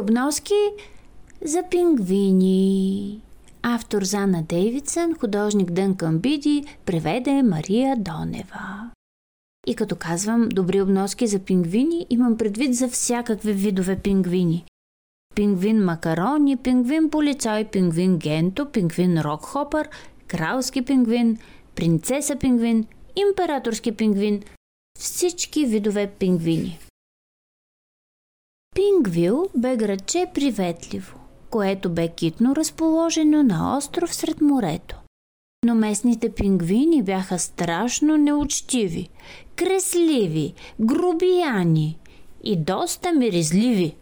обноски за пингвини. Автор Зана Дейвидсън, художник Дънкан Биди, преведе Мария Донева. И като казвам добри обноски за пингвини, имам предвид за всякакви видове пингвини. Пингвин макарони, пингвин полицай, пингвин генто, пингвин рокхопър, кралски пингвин, принцеса пингвин, императорски пингвин, всички видове пингвини. Пингвил бе градче приветливо, което бе китно разположено на остров сред морето. Но местните пингвини бяха страшно неучтиви, кресливи, грубияни и доста миризливи.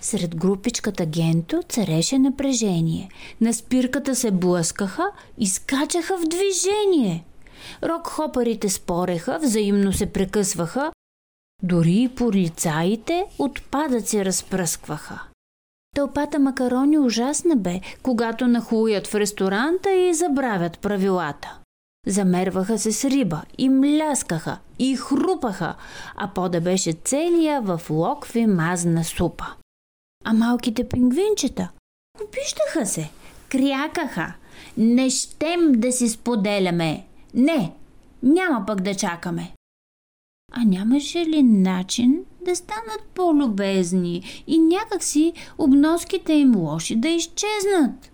Сред групичката Генто цареше напрежение. На спирката се блъскаха и скачаха в движение. Рок-хопарите спореха, взаимно се прекъсваха, дори и полицаите отпадъци разпръскваха. Тълпата макарони ужасна бе, когато нахуят в ресторанта и забравят правилата. Замерваха се с риба и мляскаха и хрупаха, а пода беше целия в локви мазна супа. А малките пингвинчета обиждаха се, крякаха. Не щем да си споделяме. Не, няма пък да чакаме. А нямаше ли начин да станат по-любезни и някакси обноските им лоши да изчезнат?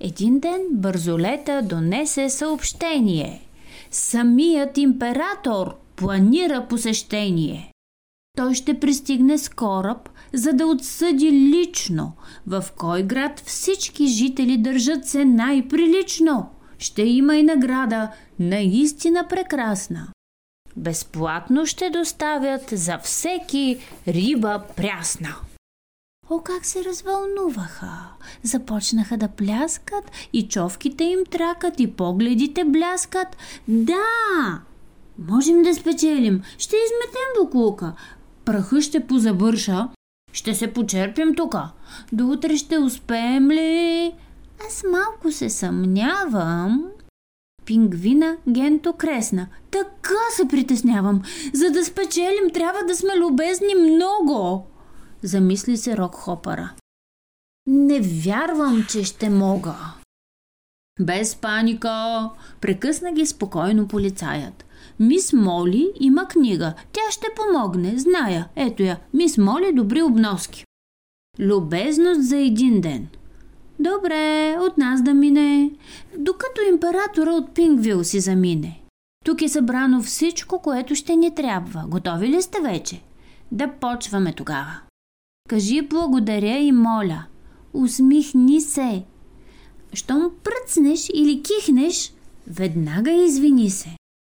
Един ден бързолета донесе съобщение. Самият император планира посещение. Той ще пристигне с кораб, за да отсъди лично в кой град всички жители държат се най-прилично. Ще има и награда, наистина прекрасна. Безплатно ще доставят за всеки риба прясна. О, как се развълнуваха! Започнаха да пляскат и човките им тракат и погледите бляскат. Да! Можем да спечелим. Ще изметем буклука. Праха ще позавърша. Ще се почерпим тука. До утре ще успеем ли? Аз малко се съмнявам. Пингвина Генто кресна. Така се притеснявам. За да спечелим, трябва да сме любезни много. Замисли се Рок Хопара. Не вярвам, че ще мога. Без паника, прекъсна ги спокойно полицаят. Мис Моли има книга. Тя ще помогне, зная. Ето я, мис Моли добри обноски. Любезност за един ден. Добре, от нас да мине, докато императора от Пингвил си замине. Тук е събрано всичко, което ще ни трябва. Готови ли сте вече? Да почваме тогава. Кажи благодаря и моля. Усмихни се. Щом пръцнеш или кихнеш, веднага извини се.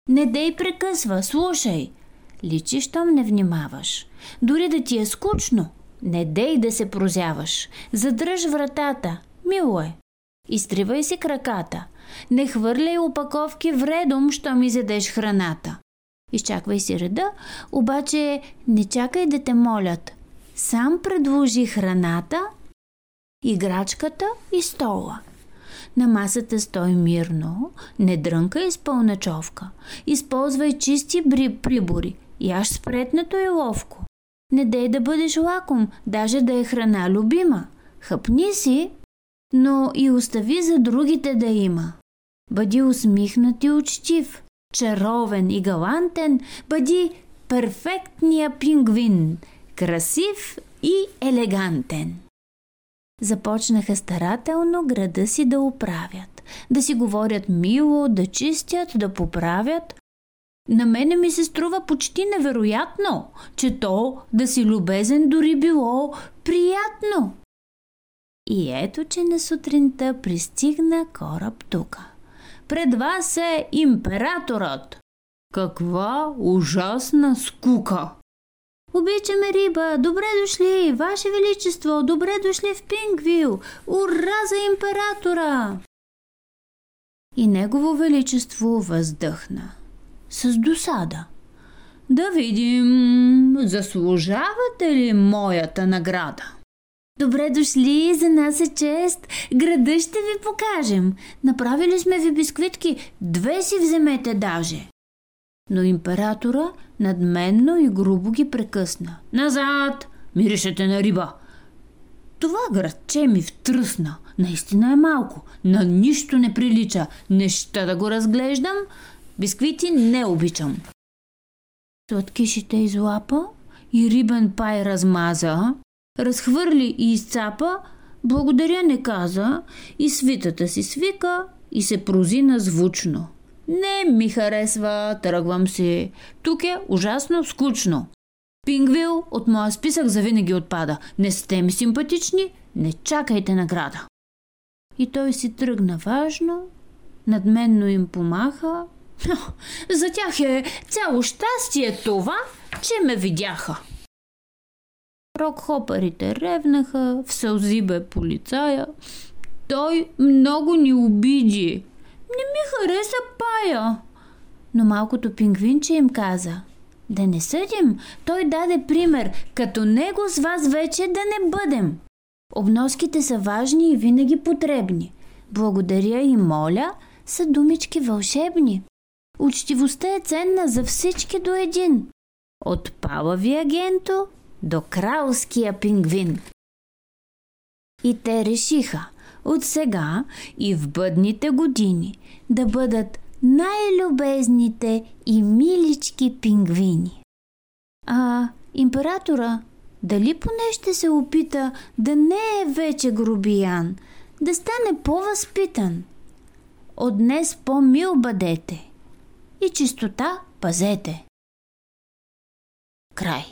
Не дей прекъсва, слушай. Личи, щом не внимаваш. Дори да ти е скучно, не дей да се прозяваш. Задръж вратата. Мило е. Изтривай си краката. Не хвърляй опаковки вредом, що ми задеш храната. Изчаквай си реда, обаче не чакай да те молят. Сам предложи храната, играчката и стола. На масата стой мирно, не дрънкай с пълна човка. Използвай чисти бри прибори, яш спретнато и ловко. Не дей да бъдеш лаком, даже да е храна любима. Хъпни си, но и остави за другите да има. Бъди усмихнат и учтив, чаровен и галантен, бъди перфектния пингвин, красив и елегантен. Започнаха старателно града си да оправят, да си говорят мило, да чистят, да поправят. На мене ми се струва почти невероятно, че то да си любезен дори било приятно. И ето, че на сутринта пристигна кораб тука. Пред вас е императорът. Каква ужасна скука! Обичаме риба! Добре дошли! Ваше Величество! Добре дошли в Пингвил! Ура за императора! И Негово Величество въздъхна. С досада. Да видим, заслужавате ли моята награда? Добре дошли, за нас е чест. Града ще ви покажем. Направили сме ви бисквитки, две си вземете даже. Но императора надменно и грубо ги прекъсна. Назад! миришете на риба. Това градче ми втръсна. Наистина е малко. На нищо не прилича. Неща да го разглеждам. Бисквити не обичам. Сладкишите излапа и рибен пай размаза, разхвърли и изцапа, благодаря не каза и свитата си свика и се прозина звучно. Не ми харесва, тръгвам си. Тук е ужасно скучно. Пингвил от моя списък завинаги отпада. Не сте ми симпатични, не чакайте награда. И той си тръгна важно, надменно им помаха. За тях е цяло щастие това, че ме видяха. Рокхопарите ревнаха, в сълзи бе полицая. Той много ни обиди. Не ми хареса пая. Но малкото пингвинче им каза. Да не съдим, той даде пример, като него с вас вече да не бъдем. Обноските са важни и винаги потребни. Благодаря и моля са думички вълшебни. Учтивостта е ценна за всички до един. От палави агенто до кралския пингвин. И те решиха от сега и в бъдните години да бъдат най-любезните и милички пингвини. А императора дали поне ще се опита да не е вече грубиян, да стане по-възпитан? От днес по-мил бъдете и чистота пазете. Край.